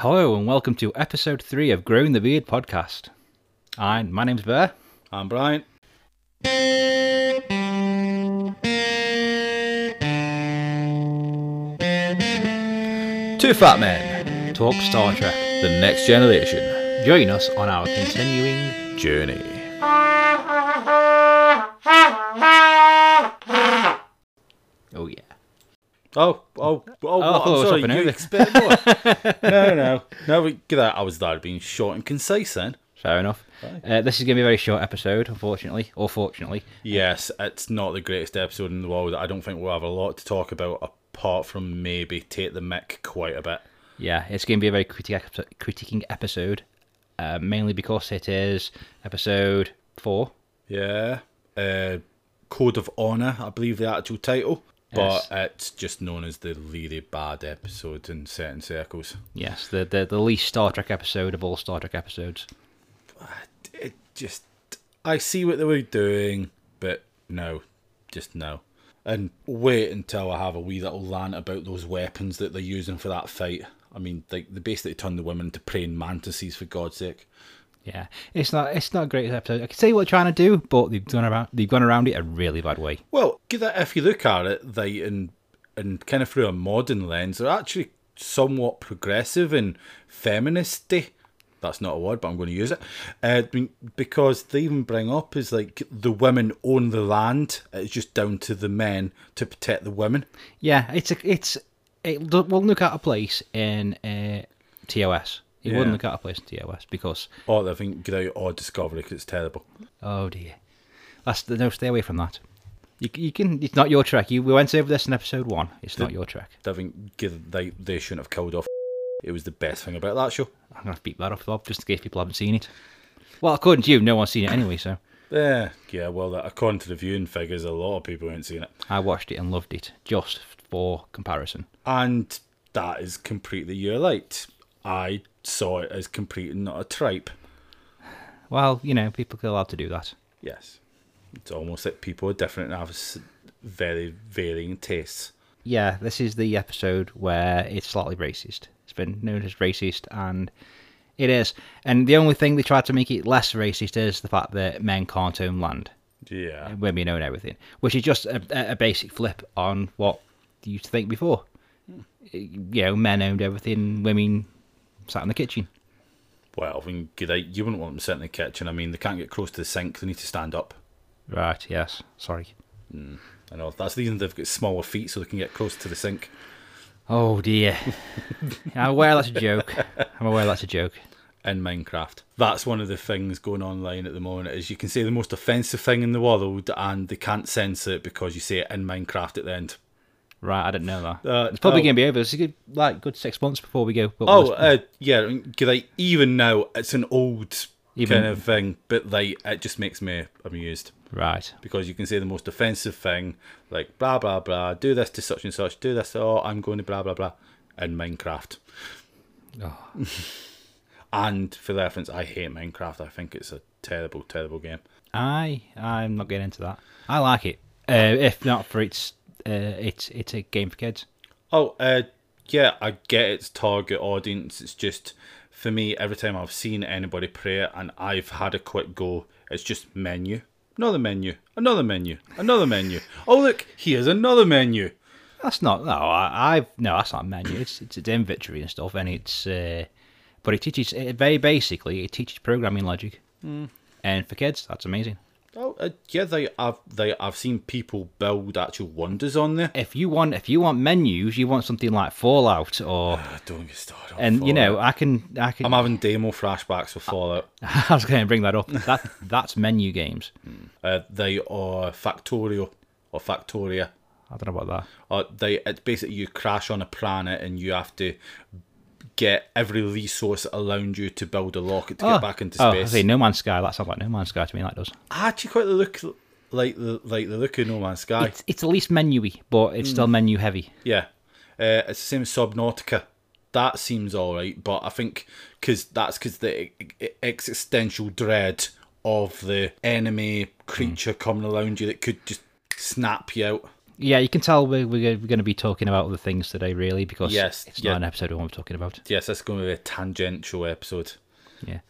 Hello and welcome to episode three of Growing the Beard podcast. I'm my name's Bear. I'm Brian. Two fat men talk Star Trek: The Next Generation. Join us on our continuing journey. Oh, oh, oh, Oh, I what? thought I was I'm sorry, you expect more. no, no, no, we, that, I was that being short and concise then. Fair enough. Uh, this is going to be a very short episode, unfortunately, or fortunately. Yes, it's not the greatest episode in the world. I don't think we'll have a lot to talk about apart from maybe take the mic quite a bit. Yeah, it's going to be a very critic critiquing episode, uh, mainly because it is episode four. Yeah. Uh, Code of Honor, I believe the actual title. But it's just known as the really bad episode in certain circles. Yes, the, the the least Star Trek episode of all Star Trek episodes. It just. I see what they were doing, but no. Just no. And wait until I have a wee little rant about those weapons that they're using for that fight. I mean, they, they basically turn the women into praying mantises, for God's sake. Yeah, it's not it's not a great episode. I can see what they're trying to do, but they've gone around they've gone around it a really bad way. Well, give that if you look at it, they and and kind of through a modern lens, they're actually somewhat progressive and feministy. That's not a word, but I'm going to use it. Uh, because they even bring up is like the women own the land. It's just down to the men to protect the women. Yeah, it's a it's it won't look at a place in uh, TOS. It Yeah. wouldn't look at a place in TOS because oh, Or they think get out oh, or Discovery because it's terrible. oh dear, that's the no stay away from that. You, you can it's not your track. You we went over this in episode one. It's not your track. They think they they shouldn't have killed off. It was the best thing about that show. I'm gonna beat that off Bob just in case people haven't seen it. Well, according to you, no one's seen it anyway. So Yeah, yeah. Well, according to the viewing figures, a lot of people ain't seen it. I watched it and loved it just for comparison. and that is completely your light. I saw it as complete and not a tripe. Well, you know, people are allowed to do that. Yes, it's almost like people are different and have very varying tastes. Yeah, this is the episode where it's slightly racist. It's been known as racist, and it is. And the only thing they tried to make it less racist is the fact that men can't own land, Yeah, women own everything, which is just a, a basic flip on what you used to think before. Hmm. You know, men owned everything, women sat in the kitchen. well, I mean, you wouldn't want them sitting in the kitchen. I mean, they can't get close to the sink; they need to stand up. Right, yes, sorry. Hmm. I know that's the reason they've got smaller feet so they can get close to the sink. Oh dear. I'm aware that's a joke. I'm aware that's a joke. in Minecraft. That's one of the things going online at the moment is you can say the most offensive thing in the world and they can't censor it because you say it in Minecraft at the end. Right, I didn't know that. Uh, it's probably oh. going to be over. It's a good, like good six months before we go. Oh, uh, yeah, like even now it's an old Even- kind of thing, but like it just makes me amused right. because you can say the most offensive thing, like blah blah blah, do this to such and such, do this. Oh, I'm going to blah blah blah in Minecraft. Oh. And for the reference, I hate Minecraft. I think it's a terrible, terrible game. I I'm not getting into that. I like it. Uh, if not for its, uh, it's it's a game for kids. Oh, uh, yeah, I get its target audience. It's just for me, every time I've seen anybody play it and I've had a quick go, it's just menu, another menu, another menu, another menu. Oh look, here's another menu. That's not. No, I, I've no. That's not a menu. It's it's, it's inventory and stuff, and it's. Uh, but it teaches it very basically. It teaches programming logic, and for kids, that's amazing. Oh, uh, yeah, they I've they I've seen people build actual wonders on there. If you want, if you want menus, you want something like Fallout or, Uh, don't get started. on and you know, I can, I can. I'm having demo flashbacks for Fallout. I was going to bring that up. That that's menu games. Uh, they are Factorio or Factoria. I don't know about that. Uh, they it's basically you crash on a planet and you have to get every resource around you to build a rocket to get ah. back into ah, space. oh, say No Man's Sky. That sounds like No Man's Sky to me. That does. I actually quite look like the like the look of No Man's Sky. It's it's the least menu-y, but it's still mm. menu heavy. yeah, uh, it's the same as Subnautica. That seems all right, but I think because that's because the existential dread of the enemy creature mm. coming around you that could just snap you out. Yeah, you can tell we're, we're going to be talking about other things today, really, because Yes, it's yeah. not an episode we want to be talking about. Yes, this is going to be a tangential episode. Yeah,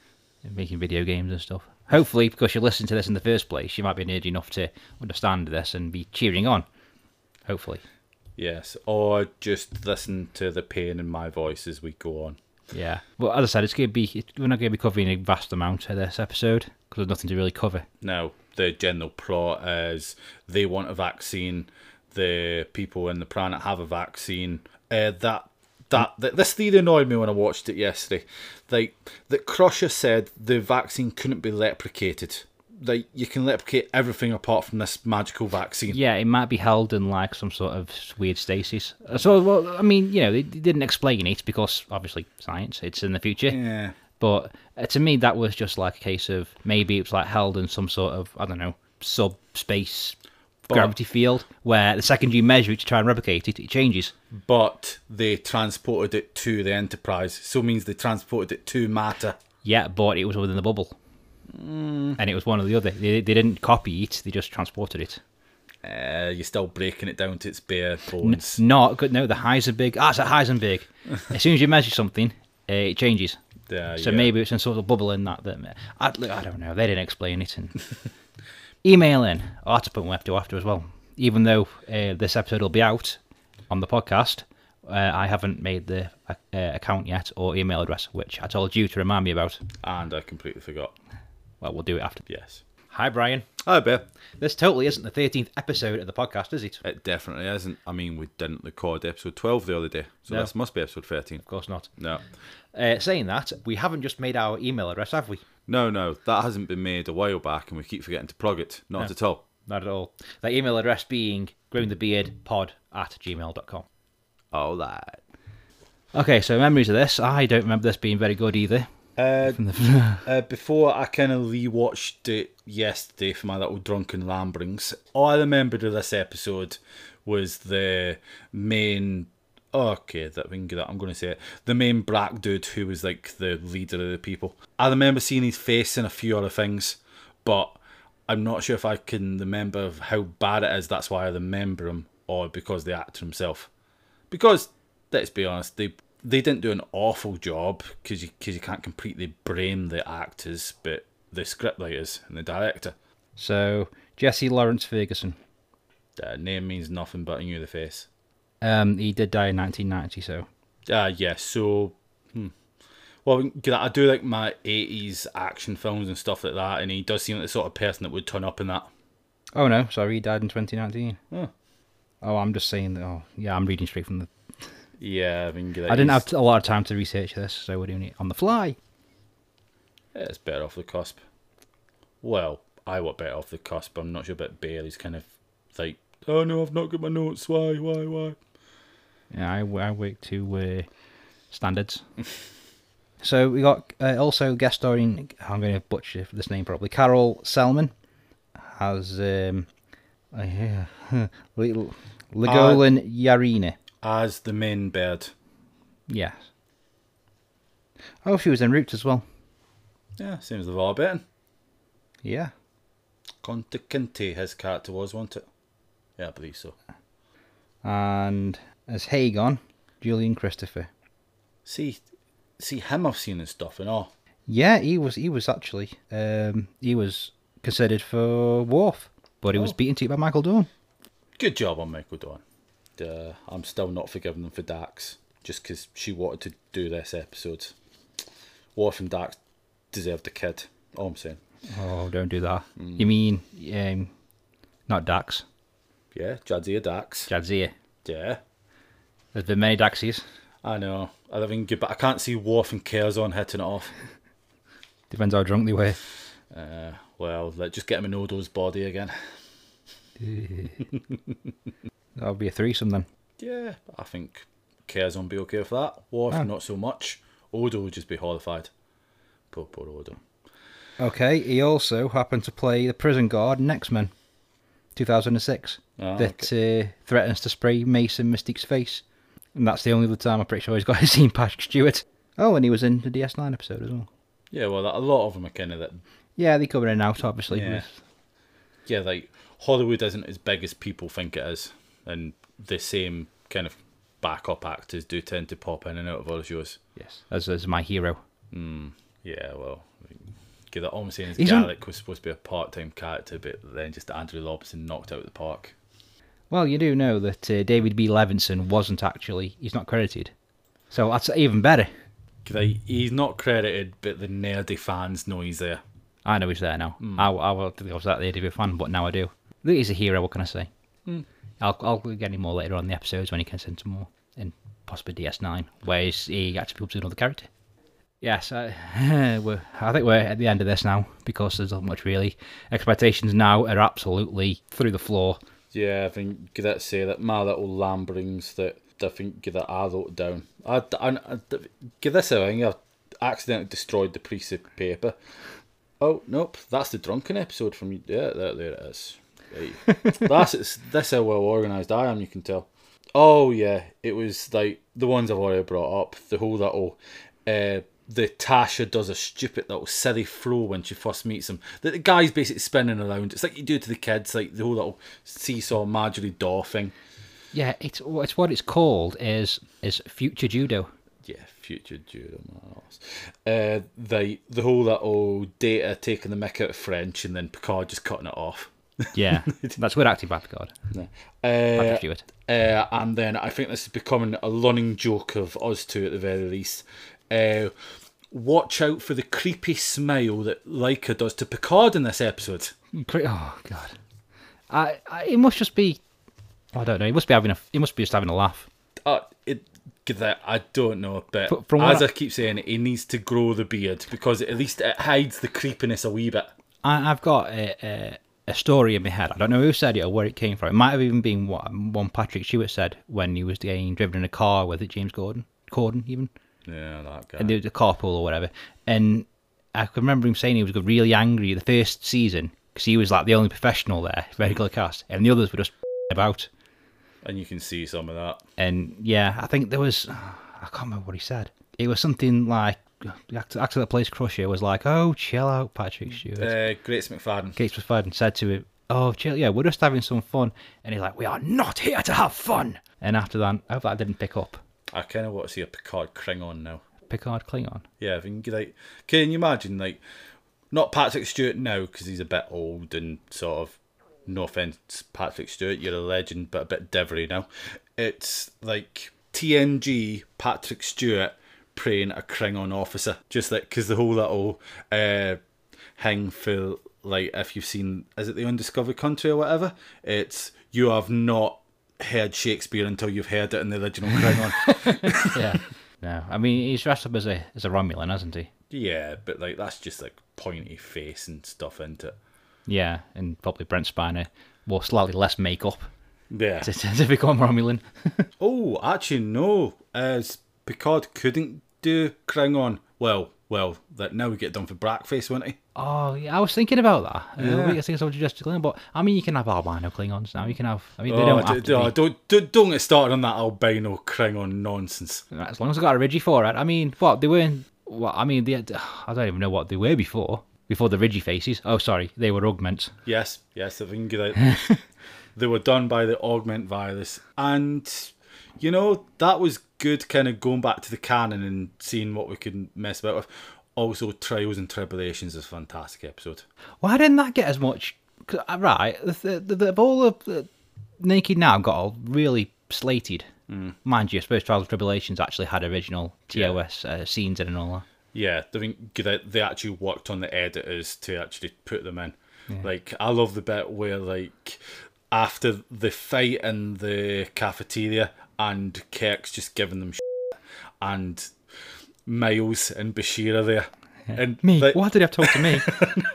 making video games and stuff. Hopefully, because you listen to this in the first place, you might be nerd enough to understand this and be cheering on. Hopefully. Yes, or just listen to the pain in my voice as we go on. Yeah. Well, as I said, it's going to be we're not going to be covering a vast amount of this episode because there's nothing to really cover. Now, the general plot is they want a vaccine. The people in the planet have a vaccine. Uh, that that th- this theory annoyed me when I watched it yesterday. Like that, Crusher said the vaccine couldn't be replicated. Like you can replicate everything apart from this magical vaccine. Yeah, it might be held in like some sort of weird stasis. So, well, I mean, you know, they, they didn't explain it because obviously science, it's in the future. Yeah. But uh, to me, that was just like a case of maybe it was like held in some sort of I don't know subspace gravity field where the second you measure it to try and replicate it, it changes. But they transported it to the Enterprise, so it means they transported it to matter. Yeah, but it was within the bubble, and it was one or the other. They, they didn't copy it; they just transported it. Uh, you're still breaking it down to its bare bones. Not good. No, the Heisenberg. Ah, it's a Heisenberg. as soon as you measure something, uh, it changes. Yeah, So yeah. maybe it's some sort of bubble in that. that I, I don't know. They didn't explain it. And email in. I'll have to put Web to after as well. Even though uh, this episode will be out on the podcast, uh, I haven't made the uh, account yet or email address, which I told you to remind me about. And I completely forgot. Well, we'll do it after. Yes. Hi, Brian. Hi, Bear. This totally isn't the 13th episode of the podcast, is it? It definitely isn't. I mean, we didn't record episode 12 the other day, so No. this must be episode 13. Of course not. No. Uh, saying that, we haven't just made our email address, have we? No, no, that hasn't been made a while back, and we keep forgetting to plug it. Not No. at all. Not at all. That email address being growingthebeardpod at gmail.com. All that. Okay, so memories of this. I don't remember this being very good either. Uh, the uh, before I kind of rewatched it yesterday for my little drunken ramblings, all I remembered of this episode was the main. Okay, that we can get that. I'm going to say it. The main black dude who was like the leader of the people. I remember seeing his face in a few other things, but I'm not sure if I can remember how bad it is. That's why I remember him, or because the actor himself. Because let's be honest, they they didn't do an awful job because you because you can't completely blame the actors, but the scriptwriters and the director. so Jesse Lawrence Ferguson. That name means nothing but a new the face. Um, he did die in 1990. So Ah, yes. so, hmm. well, I do like my '80s action films and stuff like that, and he does seem like the sort of person that would turn up in that. oh no, sorry, he died in 2019. Oh. Oh, I'm just saying that. Oh, yeah, I'm reading straight from the. Yeah, I mean, I didn't have a lot of time to research this, so we're doing it on the fly. Yeah, it's better off the cusp. Well, I want better off the cusp. But I'm not sure about Bailey's kind of like, oh no, I've not got my notes. Why, why, why? Yeah, I, I work to uh, standards. so we got uh, also guest starring. I'm going to butcher this name probably. Karole Selmon has um, uh, yeah, little Legolin Yareena. As the main bird. Yes. Oh, she was in route as well. Yeah, seems the all bit. Yeah. Kunta Kinte, his character was, wasn't it? Yeah, I believe so. And as Hagon, Julian Christopher. See, see him I've seen and stuff and all. Yeah, he was. He was actually. Um, he was considered for Worf, but he was Oh. beaten to it by Michael Dorn. Good job on Michael Dorn. Uh, I'm still not forgiving them for Dax, just because she wanted to do this episode. Worf and Dax deserved the kid. All I'm saying. Oh, don't do that. You mean um, not Dax, Yeah, Jadzia Dax. Jadzia? Yeah, There's been many Daxies. I know. I live in good, but I can't see Worf and Curzon hitting it off. Depends how drunk they were. Uh, well, let's just get him in Odo's body again. That'll be a threesome then. Yeah, I think Curzon be okay with that. Worf, Ah. not so much. Odo would just be horrified. Poor, poor Odo. Okay, he also happened to play the prison guard in X Men, 2006, Ah, that uh, threatens to spray Mason Mystique's face. And that's the only other time I'm pretty sure he's got his scene Patrick Stewart. Oh, and he was in the DS9 episode as well. Yeah, well, a lot of them are kind of that. Yeah, they come in and out, obviously. Yeah. with- Yeah, like Hollywood isn't as big as people think it is. and the same kind of backup actors do tend to pop in and out of other shows. Yes, as as my hero. Hmm, yeah, well, give that all I'm saying is He's on- Garak was supposed to be a part-time character, but then just Andrew Robinson knocked out of the park. Well, you do know that uh, David B. Levinson wasn't actually. He's not credited, so that's even better. I- he's not credited, but the nerdy fans know he's there. I know he's there now. I, I think I was that the ADV fan, but now I do. He's a hero. What can I say? I'll I'll get him more later on in the episodes when he gets into more and possibly DS9, where he's, he actually becomes another character. Yes, I, we're, I think we're at the end of this now because there's not much really. Expectations now are absolutely through the floor. Yeah, I think give that say that my little lamb brings that I think give that I wrote down. I, I give this a thing. I accidentally destroyed the piece of paper. Oh nope, that's the drunken episode from you. Yeah, there, there it is. That's it's, that's how well organised I am. You can tell. Oh yeah, it was like the ones I've already brought up. The whole little, uh, the Tasha does a stupid little silly throw when she first meets him. The, the guy's basically spinning around. It's like you do to the kids, like the whole little seesaw Marjorie Daw thing. Yeah, it's it's what it's called is is future judo. Yeah, future judo. Uh, the the whole little data taking the mick out of French and then Picard just cutting it off. Yeah, that's good acting by Picard. Uh, Patrick Stewart. Uh, and then I think this is becoming a running joke of us two at the very least. Uh, watch out for the creepy smile that Leica does to Picard in this episode. Oh god, I, I it must just be. I don't know. He must be having a. He must be just having a laugh. Uh, it that I don't know, but Fr- from as I- I keep saying, he needs to grow the beard because at least it hides the creepiness a wee bit. I, I've got a, a a story in my head. I don't know who said it or where it came from. It might have even been what one Patrick Stewart said when he was getting driven in a car with it, James Gordon, Corden even, Yeah, that guy. and was a carpool or whatever. And I can remember him saying he was really angry the first season because he was like the only professional there, regular cast, and the others were just about. and you can see some of that. And yeah, I think there was I can't remember what he said. It was something like the actor, actor that plays Crusher was like, "Oh, chill out, Patrick Stewart." Uh, Grace McFadden. Gates McFadden said to him, "Oh, chill, yeah, we're just having some fun." And he's like, "We are not here to have fun." And after that, I hope that didn't pick up. I kind of want to see a Picard Klingon now. Picard Klingon. Yeah, if you can like, can you imagine like, not Patrick Stewart now because he's a bit old and sort of, no offense, Patrick Stewart, you're a legend, but a bit divery now. It's like TNG Patrick Stewart praying a Klingon officer, just like because the whole little uh, hang for like if you've seen is it the Undiscovered Country or whatever, it's you have not heard Shakespeare until you've heard it in the original Klingon. Yeah. no, I mean he's dressed up as a as a Romulan, hasn't he? Yeah, but like that's just like pointy face and stuff into it. Yeah, and probably Brent Spiner wore slightly less makeup Yeah. to, to become Romulan. Oh, actually no. As Picard couldn't do Klingon. Well, well, that now we get done for Blackface, won't he? Oh, yeah, I was thinking about that. Uh, Yeah. I suggested Klingon, but I mean, you can have albino Klingons now. You can have. I mean, they Oh, don't have d- to oh, be, don't, don't don't get started on that albino Klingon nonsense. As long as I got a Rigi for it. I mean, what they weren't. Well, I mean, they had, I don't even know what they were before. Before the Rigi faces. Oh, sorry, they were augments. Yes, yes, I think that they were done by the augment virus, and you know that was good. Kind of going back to the canon and seeing what we could mess about with. Also, Trials and Tribulations is a fantastic episode. Why didn't that get as much? 'cause, uh, right, the, the, the all of the Naked Now got all really slated. Mind you, I suppose Trials and Tribulations actually had original TOS uh, scenes in and all that. Yeah, I think they they actually worked on the editors to actually put them in. Like, I love the bit where like after the fight in the cafeteria and Kirk's just giving them shit, and Miles and Bashir are there. And Me? like, Why did he have to talk to me?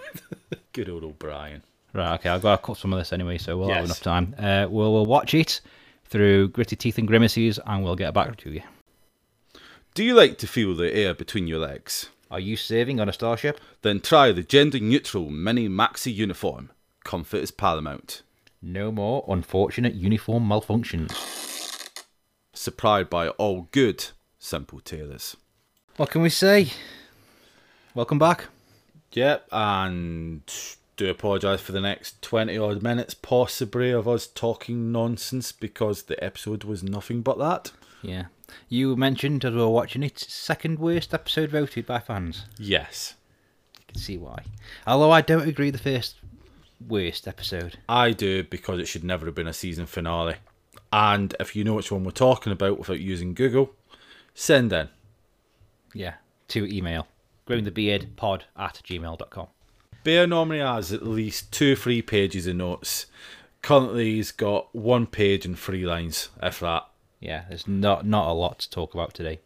good old O'Brien. right, okay, I've got to cut some of this anyway, so we'll have enough time. Uh, we'll, we'll watch it through gritted teeth and grimaces, and we'll get back to you. Do you like to feel the air between your legs? Are you serving on a starship? Then try the gender neutral mini maxi uniform. Comfort is paramount. No more unfortunate uniform malfunctions. Supplied by all good simple tailors. What can we say? Welcome back. Yep, and do apologise for the next 20 odd minutes, possibly, of us talking nonsense because the episode was nothing but that. Yeah. You mentioned as we were watching it, second worst episode voted by fans. Yes. You can see why. Although I don't agree the first worst episode. I do because it should never have been a season finale. And if you know which one we're talking about without using Google, send in. Yeah. To email. growingthebeardpod at gmail.com. Bear normally has at least two, three pages of notes. Currently, he's got one page and three lines, if that. Yeah, there's not not a lot to talk about today.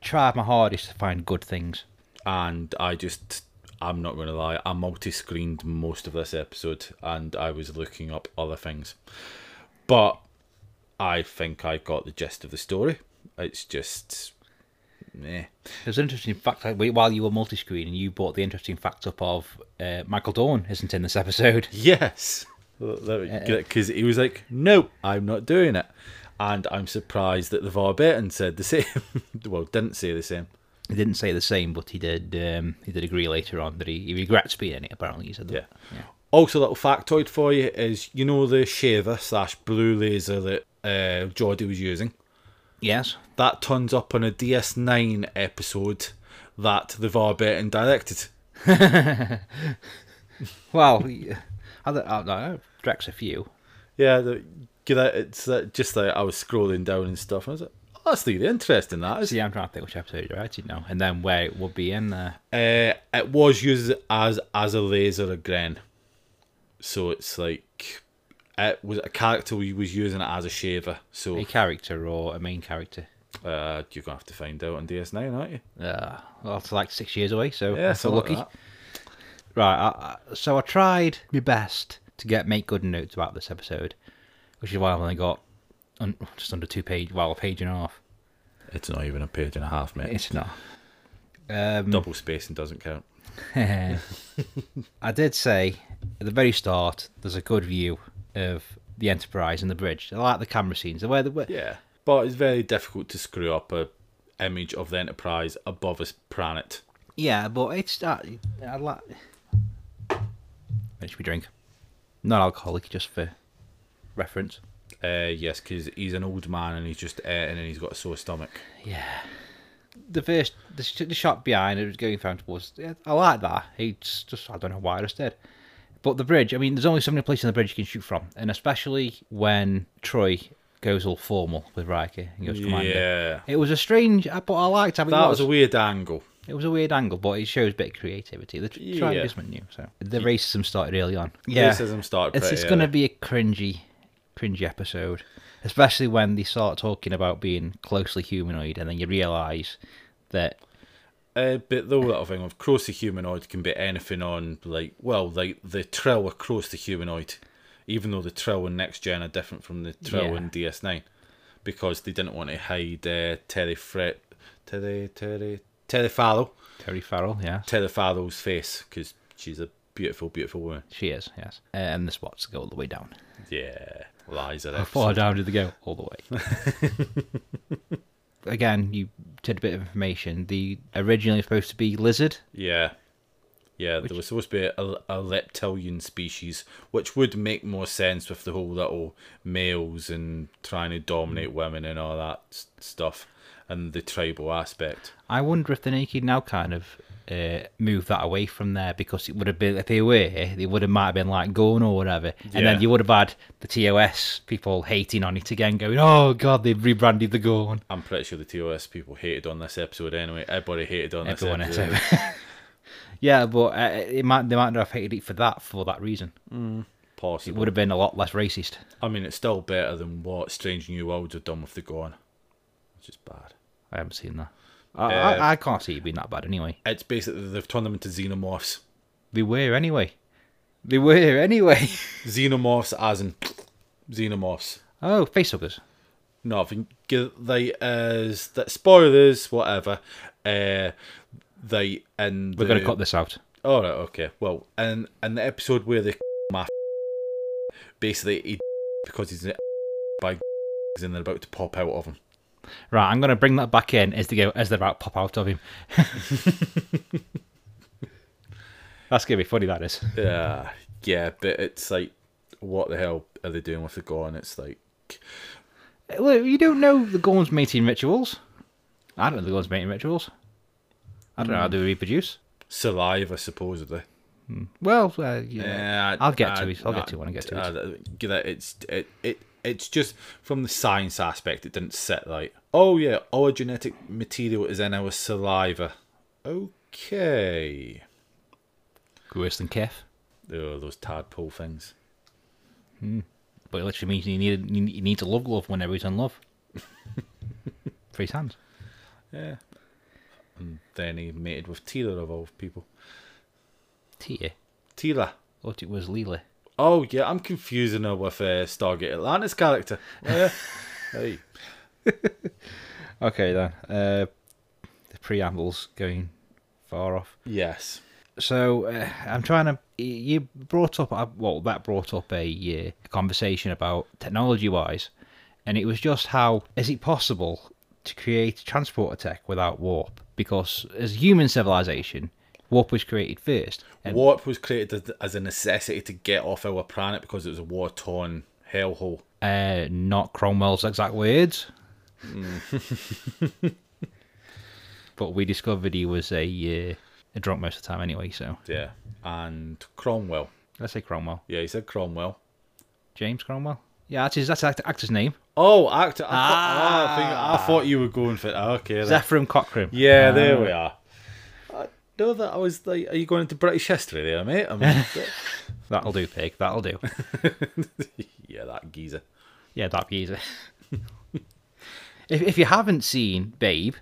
Tried my hardest to find good things. And I just, I'm not going to lie, I multi screened most of this episode and I was looking up other things. But I think I got the gist of the story. It's just. Meh. There's an interesting fact. While you were multi-screening, you brought the interesting fact up of uh, Michael Dorn isn't in this episode. Yes. Because he was like, no, I'm not doing it. And I'm surprised that LeVar Burton said the same. well, didn't say the same. He didn't say the same, but he did. Um, he did agree later on that he, he regrets being in it. Apparently, he said. Yeah. That. yeah. Also, a little factoid for you is you know the shaver slash blue laser that uh, Geordi was using? Yes. That turns up on a DS9 episode that LeVar Burton directed. Well, I don't, I don't know. A few. Yeah, the, it's uh, just like I was scrolling down and stuff. And I was like, oh, that's really interesting. That is. See, I'm trying to think which episode you're writing now, and then where it would be in there. Uh, it was used as as a laser again, so it's like it was a character we was using it as a shaver. So A character or a main character. uh, you're gonna have to find out on DS9, aren't you? Uh, well, it's like six years away, so Yeah, feel something like lucky. Right, I, I, so I tried my best to get make good notes about this episode, which is why I've only got un, just under two page, well, a page and a half. It's not even a page and a half, mate. It's not. Um, Double spacing doesn't count. I did say at the very start there's a good view of the Enterprise and the bridge. I like the camera scenes. The way the way, Yeah, but it's very difficult to screw up a image of the Enterprise above a planet. yeah, but it's uh, I like. Which we drink, not alcoholic, just for reference. Uh, yes, because he's an old man and he's just eating and he's got a sore stomach. Yeah. The first, the, the shot behind it was going down towards. Yeah, I like that. It's just, I don't know why I just did. But the bridge, I mean, there's only so many places on the bridge you can shoot from. And especially when Troi goes all formal with Riker and goes commander. Yeah, It was a strange, but I liked how it that was. was a weird angle. It was a weird angle, but it shows a bit of creativity. The Yeah. trying to do something new. So the racism started early on. Yeah, Racism started it's it's going to be a cringy, cringy episode, especially when they start talking about being closely humanoid, and then you realise that Uh, but the little thing of cross the humanoid can be anything on like well like the Trill across the humanoid, even though the Trill in next gen are different from the Trill Yeah. in DS9, because they didn't want to hide uh, Terry Fret, Terry Terry Terry Farrell, Terry Farrell, yeah, Terry Farrell's face because she's a beautiful beautiful woman. she is, yes, uh, and the spots go all the way down. Yeah, lies Liza. How far down did they go? All the way. Again, you did a bit of information. The originally supposed to be lizard. Yeah. Yeah, Which- there was supposed to be a, a reptilian species, which would make more sense with the whole little males and trying to dominate women and all that stuff, and the tribal aspect. I wonder if the naked now kind of uh, moved that away from there because it would have been if they were, they would have might have been like Gorn or whatever, and Yeah. then you would have had the TOS people hating on it again, going, "Oh God, they've rebranded the Gorn." I'm pretty sure the TOS people hated on this episode anyway. Everybody hated on this Everyone episode. has. yeah, but uh, it might they might not have hated it for that for that reason. Possibly it would have been a lot less racist. I mean, it's still better than what Strange New Worlds have done with the Gorn, which is bad. I haven't seen that. I, Uh, I, I can't see it being that bad anyway. It's basically they've turned them into xenomorphs. They were anyway. They were anyway. Xenomorphs, as in xenomorphs. oh, facehuggers. No, I think they is that spoilers, whatever. Uh, they and We're going to cut this out. All right, okay. Well, and and the episode where they my basically he because he's by and they're about to pop out of him. Right, I'm going to bring that back in as they go as they're about to pop out of him. That's going to be funny. That is. Yeah, Yeah, but it's like, what the hell are they doing with the Gorn? It's like, eh, Well, you don't know the Gorn's mating rituals. I don't know the Gorn's mating rituals. I don't know how they hmm. reproduce. saliva, supposedly. Hmm. Well, uh, yeah. Yeah, I'll get I- to it. I'll I- get to it when I get to it. I- get that it's it, it it's just from the science aspect. It didn't sit right. Oh yeah, our genetic material is in our saliva. Okay. Worse than Kef. Oh, those tadpole things. Hmm. But it literally means he, needed, he needs a love glove whenever he's in love. His hands. Yeah. And then he mated with Tila of all people. Tia. Tila. Thought it was Leela. Oh yeah, I'm confusing her with a uh, Stargate Atlantis character. Yeah. hey. Okay then. Uh, the preamble's going far off. Yes. So uh, I'm trying to. You brought up well, that brought up a, uh, conversation about technology-wise, and it was just how is it possible to create transporter tech without warp? Because as human civilization, warp was created first. And Warp was created as- a necessity to get off our planet because it was a war-torn hellhole. uh, not Cromwell's exact words. but we discovered he was a uh, a drunk most of the time anyway. So Yeah. And Cromwell. let's say Cromwell, Yeah, he said Cromwell. James Cromwell. Yeah, that's his that's the act- actor's name. Oh, actor. I, thought, ah, I, think, I thought you were going for okay. then. Zefram Cochrane. Yeah, Ah. there we are. I know that I was like, are you going into British history there, mate? I mean, That'll do, pig. That'll do. yeah, that geezer. Yeah, that geezer. if if you haven't seen Babe,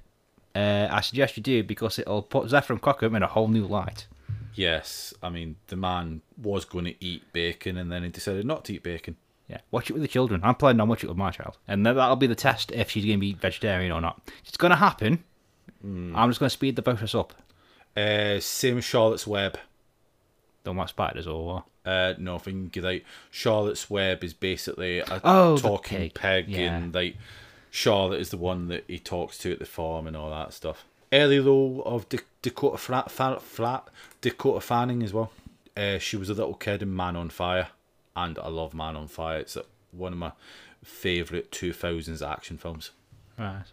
uh, I suggest you do because it'll put Zefram Cockham in a whole new light. Yes, I mean the man was going to eat bacon and then he decided not to eat bacon. Yeah, watch it with the children. I'm planning on watching it with my child, and then that'll be the test if she's going to be vegetarian or not. It's going to happen. I'm just going to speed the process up. Uh, same Charlotte's Web. Don't watch spiders or what? Uh, no, I get out, Charlotte's Web is basically a Oh, talking pig. pig, Yeah. and like Charlotte is the one that he talks to at the farm and all that stuff. Early role of Da- Dakota Flat, Flat, Flat, Dakota Fanning as well. Uh, she was a little kid in Man on Fire, and I love Man on Fire. It's one of my favourite 2000s action films. Right.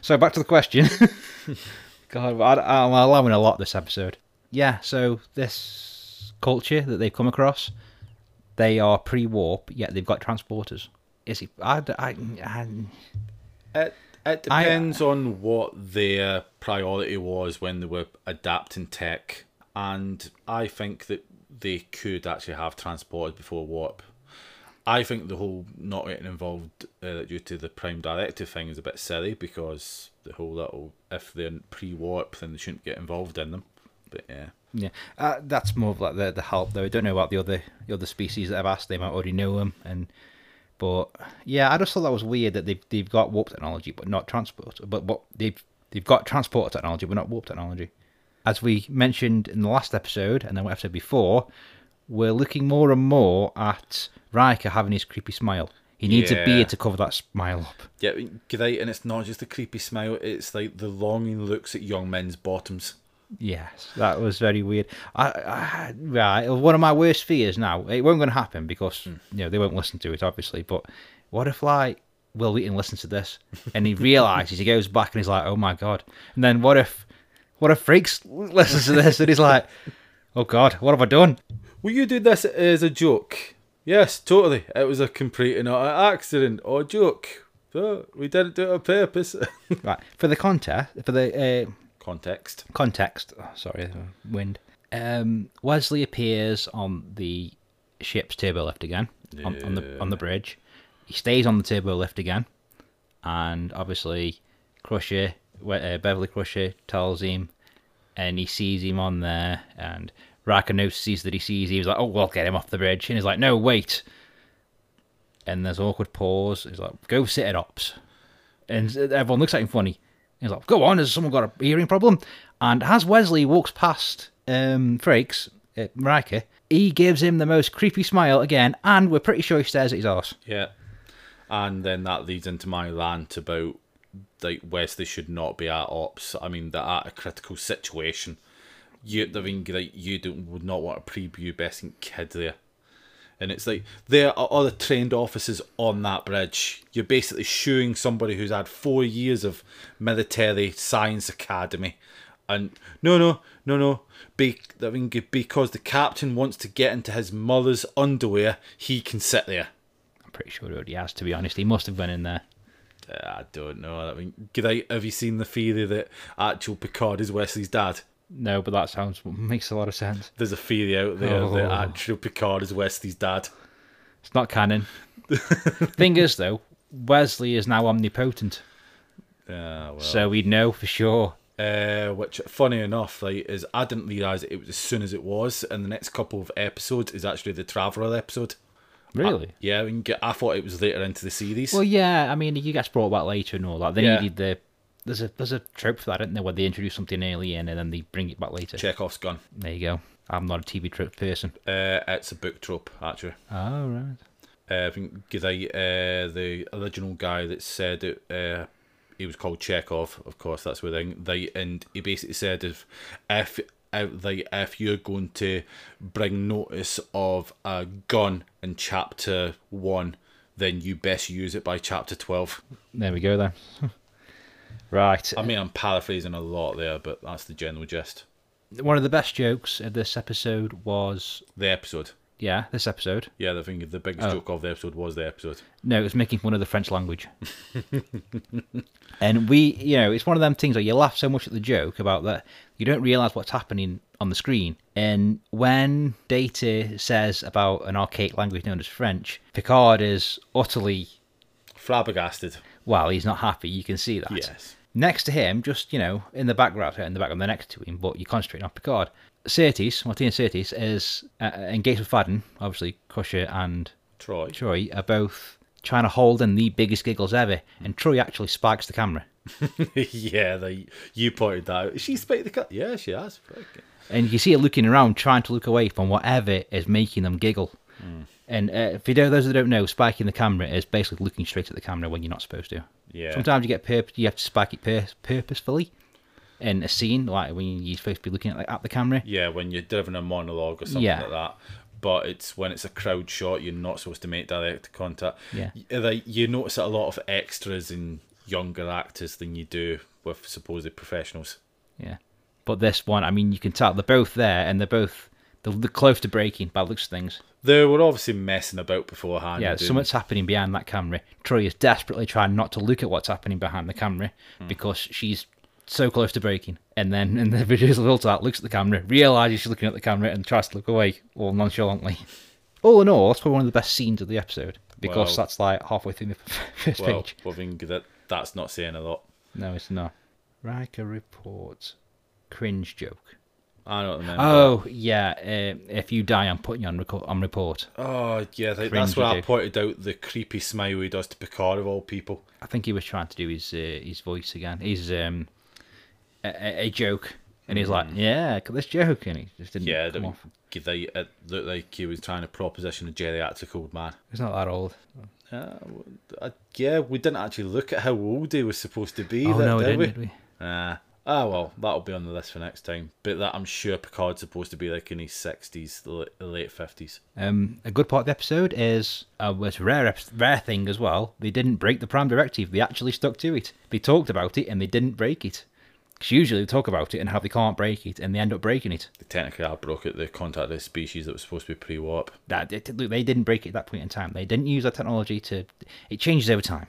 So back to the question. God, I, I'm allowing a lot this episode. Yeah. So this culture that they've come across, they are pre-warp, yet they've got transporters. Is it? I, I, I, It it I- depends on what their priority was when they were adapting tech, and I think that they could actually have transported before warp. I think the whole not getting involved uh, due to the Prime Directive thing is a bit silly because the whole little if they're pre-warp then they shouldn't get involved in them. But yeah, Yeah, uh, that's more of like the the help though. I don't know about the other the other species that I've asked. They might already know them, and but yeah, I just thought that was weird that they've they've got warp technology but not transport. But but they've they've got transport technology but not warp technology. As we mentioned in the last episode and then what I've said before, we're looking more and more at Riker having his creepy smile. He needs Yeah. a beard to cover that smile up. yeah, great, and it's not just a creepy smile; it's like the longing looks at young men's bottoms. Yes, that was very weird. I, I one of my worst fears now. It won't going to happen because hmm. you know they won't listen to it, obviously. But what if like Wil Wheaton listens to this and he realizes he goes back and he's like, oh my god. And then what if what if Frakes listens to this and he's like, oh god, what have I done? Will you do this as a joke? Yes, totally. It was a complete and utter accident or joke. So we didn't do it on purpose. Right for the contest for the uh, Context. context. oh, sorry, uh, wind. Um, Wesley appears on the ship's turbo lift again on, on the on the bridge. He stays on the turbo lift again, and obviously, Crusher, uh, Beverly Crusher, tells him, and he sees him on there, and Riker notices that he sees. Him. He's like, "Oh, well, get him off the bridge," and he's like, "No, wait." And there's awkward pause. He's like, "Go sit at ops," and everyone looks at him funny. He's like, "Go on, has someone got a hearing problem?" And as Wesley walks past um, Frakes, uh, Riker, he gives him the most creepy smile again, and we're pretty sure he stares at his ass. Yeah. And then that leads into my rant about like Wesley should not be at ops. I mean, they're at a critical situation. You, I mean, like you don't would not want a preview best in kid there. And it's like there are other trained officers on that bridge. You're basically shooing somebody who's had four years of military science academy. And no, no, no, no. Be, I mean, because the captain wants to get into his mother's underwear, he can sit there. I'm pretty sure he already has, to be honest. He must have been in there. Uh, I don't know. I mean, have you seen the theory that actual Picard is Wesley's dad? No, but that sounds makes a lot of sense. There's a theory out there Oh. that actual Picard is Wesley's dad. It's not canon. Thing is, though, Wesley is now omnipotent, Yeah, well. so we'd know for sure. Uh, which, funny enough, like, is I didn't realize it was as soon as it was, and the next couple of episodes is actually the Traveller episode. Really? Yeah, we can get, I thought it was later into the series. Well, yeah. I mean, you gets brought back later and all that. They Yeah. needed the. There's a there's a trope for that, isn't there? Where they introduce something early in and then they bring it back later. Chekhov's gun. There you go. I'm not a TV trope person. Uh, it's a book trope, actually. Oh right. Uh, I think I, uh, the original guy that said it, uh, he was called Chekhov, of course, that's where they, they and he basically said if if like, if you're going to bring notice of a gun in chapter one, then you best use it by chapter twelve. There we go then. right. I mean, I'm paraphrasing a lot there, but that's the general gist. One of the best jokes of this episode was The episode. yeah, this episode. Yeah, I think the biggest Oh. joke of the episode was the episode. No, it was making fun of the French language. and we, you know, it's one of them things where you laugh so much at the joke about that you don't realise what's happening on the screen. And when Data says about an archaic language known as French, Picard is utterly, Flabbergasted. Well, he's not happy. You can see that. Yes. Next to him, just, you know, in the background, in the background, they're next to him, but you're concentrating on Picard. Sirtis, Martina Sirtis, is uh, Gates McFadden, obviously, Crusher and Troi. Troi are both trying to hold in the biggest giggles ever, and Troi actually spikes the camera. yeah, they, you pointed that out. She spiked the cut. Yeah, she has. And you see her looking around, trying to look away from whatever is making them giggle. And uh, for those that don't know, spiking the camera is basically looking straight at the camera when you're not supposed to. Yeah. Sometimes you get purp- you have to spike it pur- purposefully in a scene, like when you're supposed to be looking at, like, at the camera. Yeah, when you're delivering a monologue or something Yeah. like that. But it's when it's a crowd shot, you're not supposed to make direct contact. Yeah. Like, you notice a lot of extras in younger actors than you do with supposed professionals. Yeah. But this one, I mean, you can tell they're both there, and they're both they're, they're close to breaking by the looks of things. They were obviously messing about beforehand. Yeah, something's happening behind that camera. Troi is desperately trying not to look at what's happening behind the camera Hmm. because she's so close to breaking. And then in the video result of that, looks at the camera, realizes she's looking at the camera, and tries to look away all nonchalantly. All in all, that's probably one of the best scenes of the episode because Well- that's like halfway through the first Well, page. I think that that's not saying a lot. No, it's not. Riker reports cringe joke. I don't remember. Oh yeah, uh, if you die, I'm putting you on, record, on report. Oh, yeah, that- that's where I pointed out the creepy smile he does to Picard of all people. I think he was trying to do his uh, his voice again. His um a, a- joke, and he's like, "Yeah, look at this joke," and he just didn't Mm. Yeah, come off. they, it looked like he was trying to proposition a geriatric old man. He's not that old. Uh, I, yeah, we didn't actually look at how old he was supposed to be. Oh that, no, did didn't. we? Did we? Uh, ah, well, that'll be on the list for next time. But that I'm sure Picard's supposed to be like in his sixties, the late fifties. Um, a good part of the episode is uh, a rare rare thing as well. They didn't break the Prime Directive. They actually stuck to it. They talked about it and they didn't break it. Because usually they talk about it and how they can't break it, and they end up breaking it. They technically are broke it. the contact of the species that was supposed to be pre-warp. That look, they didn't break it at that point in time. They didn't use that technology to. It changes over time,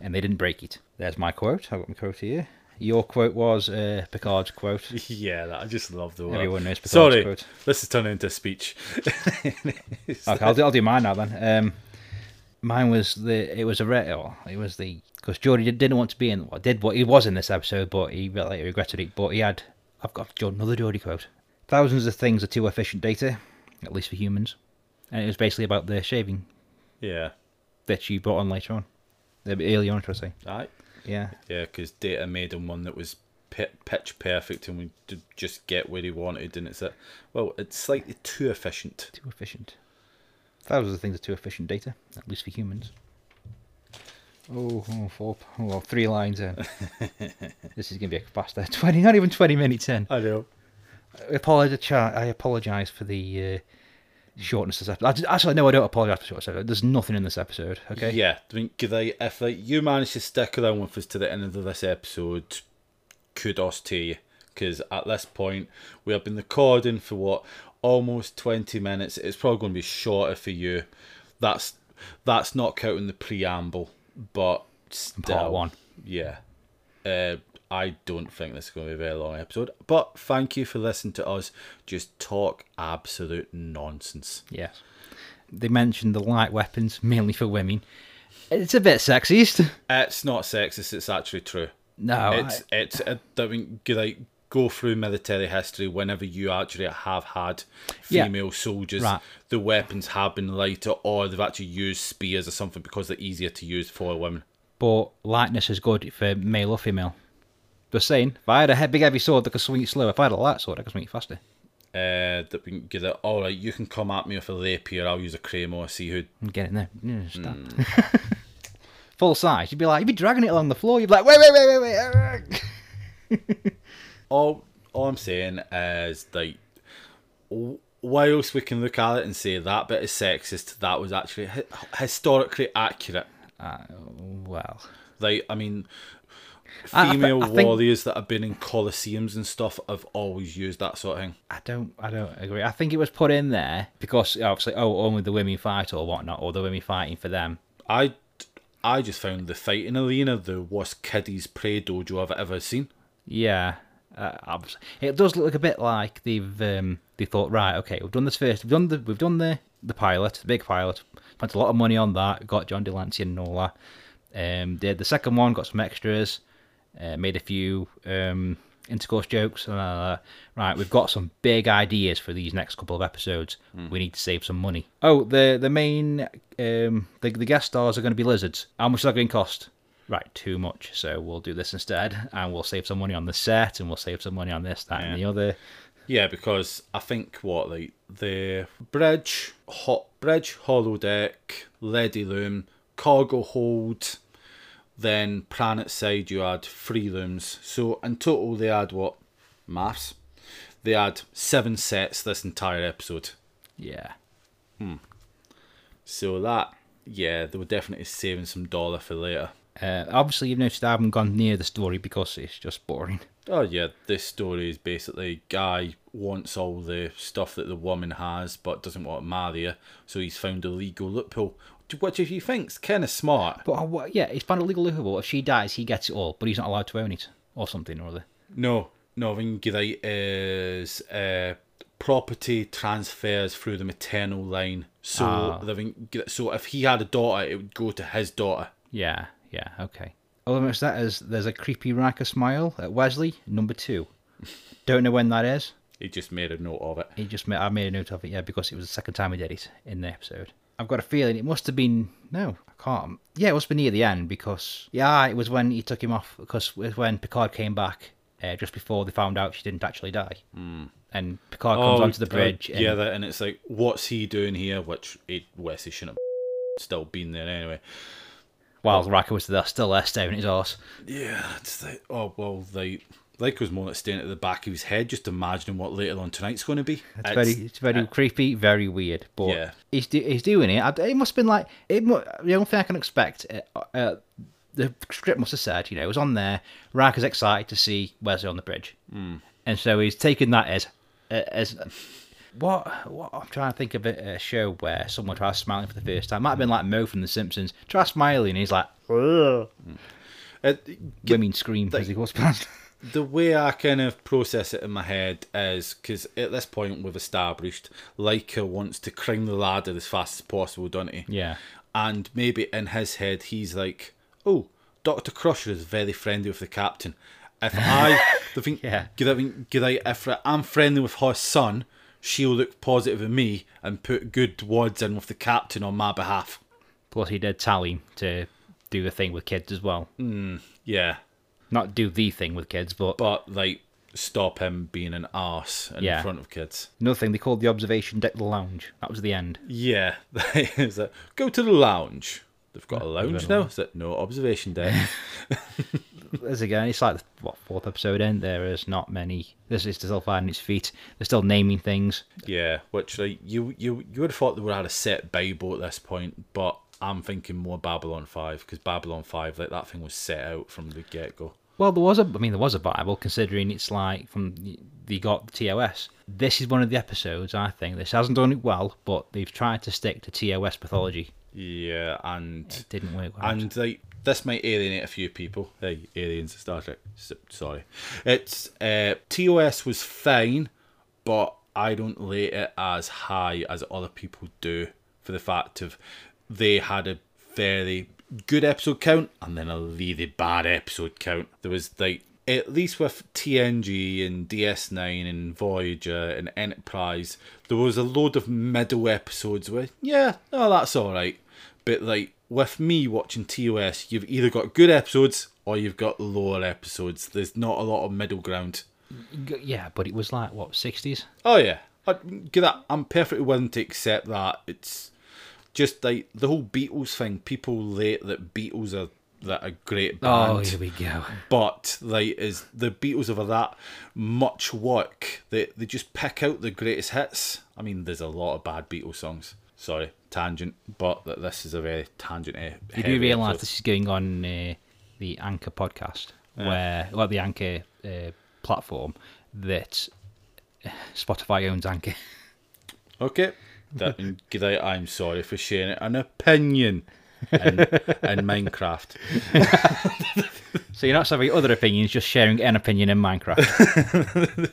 and they didn't break it. There's my quote. I've got my quote here. Your quote was uh, Picard's quote. yeah, that, I just love the word. Everyone knows Picard's Sorry, quote. this is turning into a speech. Okay, I'll do, I'll do mine now then. Um, mine was the. It was a re- oh, It was the because did- didn't want to be in. Well, did what he was in this episode, but he really regretted it. But he had. I've got another Geordi quote. Thousands of things are too efficient data, at least for humans, and it was basically about the shaving yeah, that you brought on later on, earlier on, should I say? aye. Yeah. Yeah, because Data made him one that was pitch perfect and would just get where he wanted, and it's a well, it's slightly too efficient. Too efficient. Thousands of things are too efficient data, at least for humans. Oh, oh, four, oh three lines in. this is going to be a faster. 20, not even 20 minutes in. I know. I apologize, I apologize for the uh, shortness of this episode. Actually, no, I don't apologise for of it. There's nothing in this episode. Okay. Yeah, I mean, if like, you manage to stick around with us to the end of this episode, kudos to you. Because at this point, we have been recording for what almost twenty minutes. It's probably going to be shorter for you. That's that's not counting the preamble, but still, Part one. yeah. Uh, I don't think this is going to be a very long episode, but thank you for listening to us just talk absolute nonsense. Yes. They mentioned the light weapons mainly for women. It's a bit sexist. It's not sexist; it's actually true. No, it's it's uh, I mean, like go through military history whenever you actually have had Yeah. female soldiers Right. the weapons have been lighter or they've actually used spears or something because they're easier to use for women but lightness is good for male or female. Just saying, if I had a big heavy sword that could swing it slow, if I had a light sword, I could swing it faster. uh that we can get it all right you can come at me with a rapier i'll use a claymore see who And get it there. Yeah. Hmm. Full size. You'd be like, you'd be dragging it along the floor. You'd be like, wait, wait, wait, wait, wait. all all i'm saying is like whilst we can look at it and say that bit is sexist that was actually hi- historically accurate uh, well, Like, I mean, I- I female I think- warriors that have been in colosseums and stuff have always used that sort of thing. I don't, I don't agree. I think it was put in there because obviously, oh, only the women fight or whatnot, or the women fighting for them. I, I just found the fighting arena the worst kiddies play dojo I've ever seen. Yeah, uh, obviously. it does look a bit like they've um, they thought, right, okay, we've done this first. We've done the we've done the the pilot, the big pilot. Spent a lot of money on that. Got John de Lancie and Nola. Um, did the second one, got some extras, uh, made a few um, intercourse jokes. And, uh, right, we've got some big ideas for these next couple of episodes. We need to save some money. Oh, the the main um, the the guest stars are going to be lizards. How much is that going to cost? Right, too much. So we'll do this instead, and we'll save some money on the set, and we'll save some money on this, that, and the other. Yeah, because I think what like the bridge, hot bridge, holodeck, leady loom, cargo hold, then planet side you add three looms. So in total they add what maths? They add seven sets this entire episode. Yeah. Hmm. So that yeah, they were definitely saving some dollar for later. Uh, obviously, you've noticed I haven't gone near the story because it's just boring. Oh yeah, this story is basically guy wants all the stuff that the woman has, but doesn't want to marry her, so he's found a legal loophole, which if you think's kind of smart. But uh, what, yeah, he's found a legal loophole. If she dies, he gets it all, but he's not allowed to own it or something or other. No, no, Ringirite is uh, property transfers through the maternal line. So Ah. the Ring- so if he had a daughter, it would go to his daughter. Yeah, yeah, okay. All I that is there's a creepy Riker smile at Wesley, number two. Don't know when that is. He just made a note of it. He just made, I made a note of it, yeah, because it was the second time he did it in the episode. I've got a feeling it must have been no, I can't. Yeah, it must have been near the end because yeah, it was when he took him off because it was when Picard came back uh, just before they found out she didn't actually die. Mm. And Picard comes onto the uh, bridge. and, yeah, that, and it's like, what's he doing here? Which he, Wesley shouldn't have still been there anyway. while Riker was there, still there staring at his horse. Yeah, it's like, oh well, like was more like staying at the back of his head, just imagining what later on tonight's going to be. It's, very, it's very creepy, very weird. But Yeah. he's do, he's doing it. I- It must have been like it. The only thing I can expect, uh, uh, the script must have said, you know, it was on there. Riker's excited to see Wesley on the bridge, mm. and so he's taking that as uh, as. What, what I'm trying to think of a, a show where someone tries smiling for the first time. Might have been like Moe from The Simpsons. Try smiling, and he's like, "Ugh." It, women scream as he goes past. the way I kind of process it in my head is because at this point we've established Riker wants to climb the ladder as fast as possible, don't he? yeah, And maybe in his head he's like, "Oh, Doctor Crusher is very friendly with the captain. If I, the thing, Yeah. get I, get I, if I'm friendly with her son, she'll look positive in me and put good words in with the captain on my behalf." plus he did tell him to do the thing with kids as well. Hmm, yeah, Not do the thing with kids, but but like stop him being an arse in Yeah. front of kids. Another thing, they called the observation deck the lounge. That was the end. Yeah, is that go to the lounge. They've got a lounge now. Is that no observation deck? as again, it's like the what fourth episode in. There is not many. This is still finding its feet. They're still naming things. Yeah, which like you you you would have thought they would have had a set Bible at this point, but I'm thinking more Babylon Five because Babylon Five like that thing was set out from the get go. Well, there was a. I mean, there was a Bible, considering it's like from you got the TOS. This is one of the episodes. I think this hasn't done it well, but they've tried to stick to TOS mythology. Yeah, and It didn't work. Well. and like this might alienate a few people. Hey, aliens of Star Trek. Sorry, it's uh, TOS was fine, but I don't rate it as high as other people do for the fact of they had a very good episode count and then a really bad episode count. There was like at least with TNG and DS9 and Voyager and Enterprise, there was a load of middle episodes where yeah, oh that's all right. But like with me watching TOS, you've either got good episodes or you've got lower episodes. There's not a lot of middle ground. yeah, but it was like what sixties. Oh yeah, I get that. I'm perfectly willing to accept that. It's just like the whole Beatles thing. People rate that Beatles are that a great band. Oh, here we go. but like is the Beatles over that much work they they just pick out the greatest hits. I mean, there's a lot of bad Beatles songs. Sorry, tangent, but th- this is a very tangent. eh, You do realise this is going on uh, the Anchor podcast, where well, the Anchor uh, platform that Spotify owns Anchor. Okay, that I'm sorry for sharing an opinion in, in Minecraft. So you're not having other opinions, just sharing an opinion in Minecraft.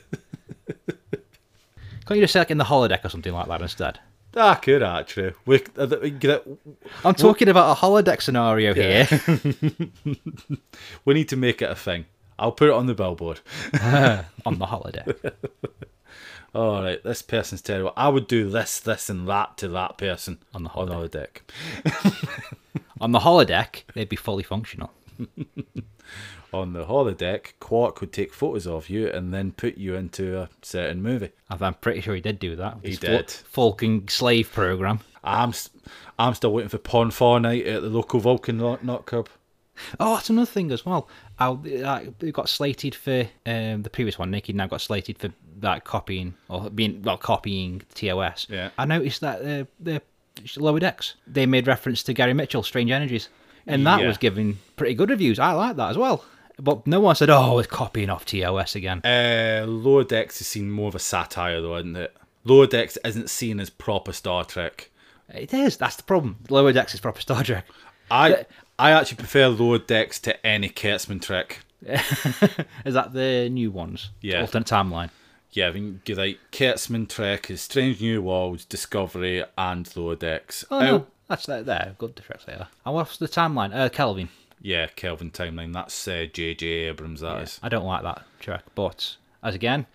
Can't you just say like in the holodeck or something like that instead? I could actually. We, uh, th- get I'm talking about a holodeck scenario here. we need to make it a thing. I'll put it on the billboard. on the holodeck. All right, this person's terrible. I would do this, this, and that to that person On the on the deck. On the holodeck, they'd be fully functional. On the holodeck, Quark would take photos of you and then put you into a certain movie. I'm pretty sure he did do that. He did. Vulcan slave program. I'm, I'm still waiting for Porn for night at the local Vulcan not club. Oh, that's another thing as well. They got slated for um, the previous one. Nicky now got slated for that copying or being well copying TOS. Yeah. I noticed that uh, the lower decks they made reference to Gary Mitchell, Strange Energies, and that Yeah. was giving pretty good reviews. I like that as well. But no one said, "Oh, it's copying off TOS again." Uh, Lower Decks is seen more of a satire, though, isn't it? Lower Decks isn't seen as proper Star Trek. It is. That's the problem. Lower decks is proper Star Trek. I I actually prefer Lower Decks to any Kurtzman Trek. Is that the new ones? Yeah. Alternate timeline. Yeah, I mean, you're Kurtzman Trek is Strange New Worlds, Discovery, and Lower Decks. Oh no, that's there. there. Good difference there. And what's the timeline? Uh, Kelvin. Yeah, Kelvin Timeline. That's uh, J.J. Abrams. That is. I don't like that track, but as again,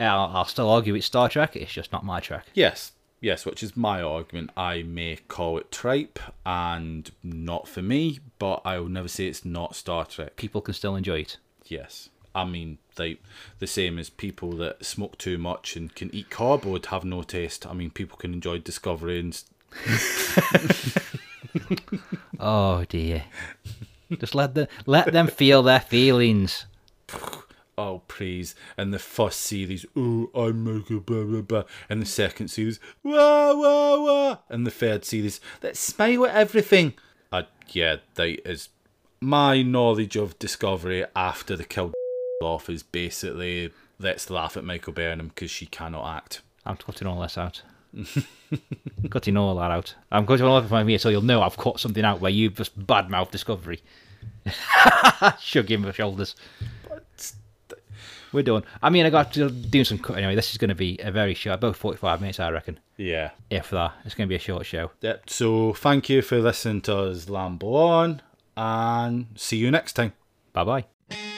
I'll, I'll still argue it's Star Trek. It's just not my track. Yes, yes, which is my argument. I may call it tripe and not for me, but I will never say it's not Star Trek. People can still enjoy it. Yes. I mean, like the same as people that smoke too much and can eat cardboard have no taste. I mean, people can enjoy Discovery and Oh dear. just let the let them feel their feelings. Oh please. And the first series, oh I'm Michael blah blah blah. And the second series, wah wah wah. And the third series, let's smile at everything. Uh, yeah, that is my knowledge of Discovery after the kill off is basically let's laugh at Michael Burnham because she cannot act. I'm cutting all this out. cutting all that out. I'm cutting all of it from here so you'll know I've cut something out where you've just badmouth Discovery. Shrugging my shoulders. We're done. I mean, I got to do some cut anyway. This is going to be a very short, about 45 minutes, I reckon. Yeah. If that, it's going to be a short show. Yep. So thank you for listening to us lambo on and see you next time. Bye bye.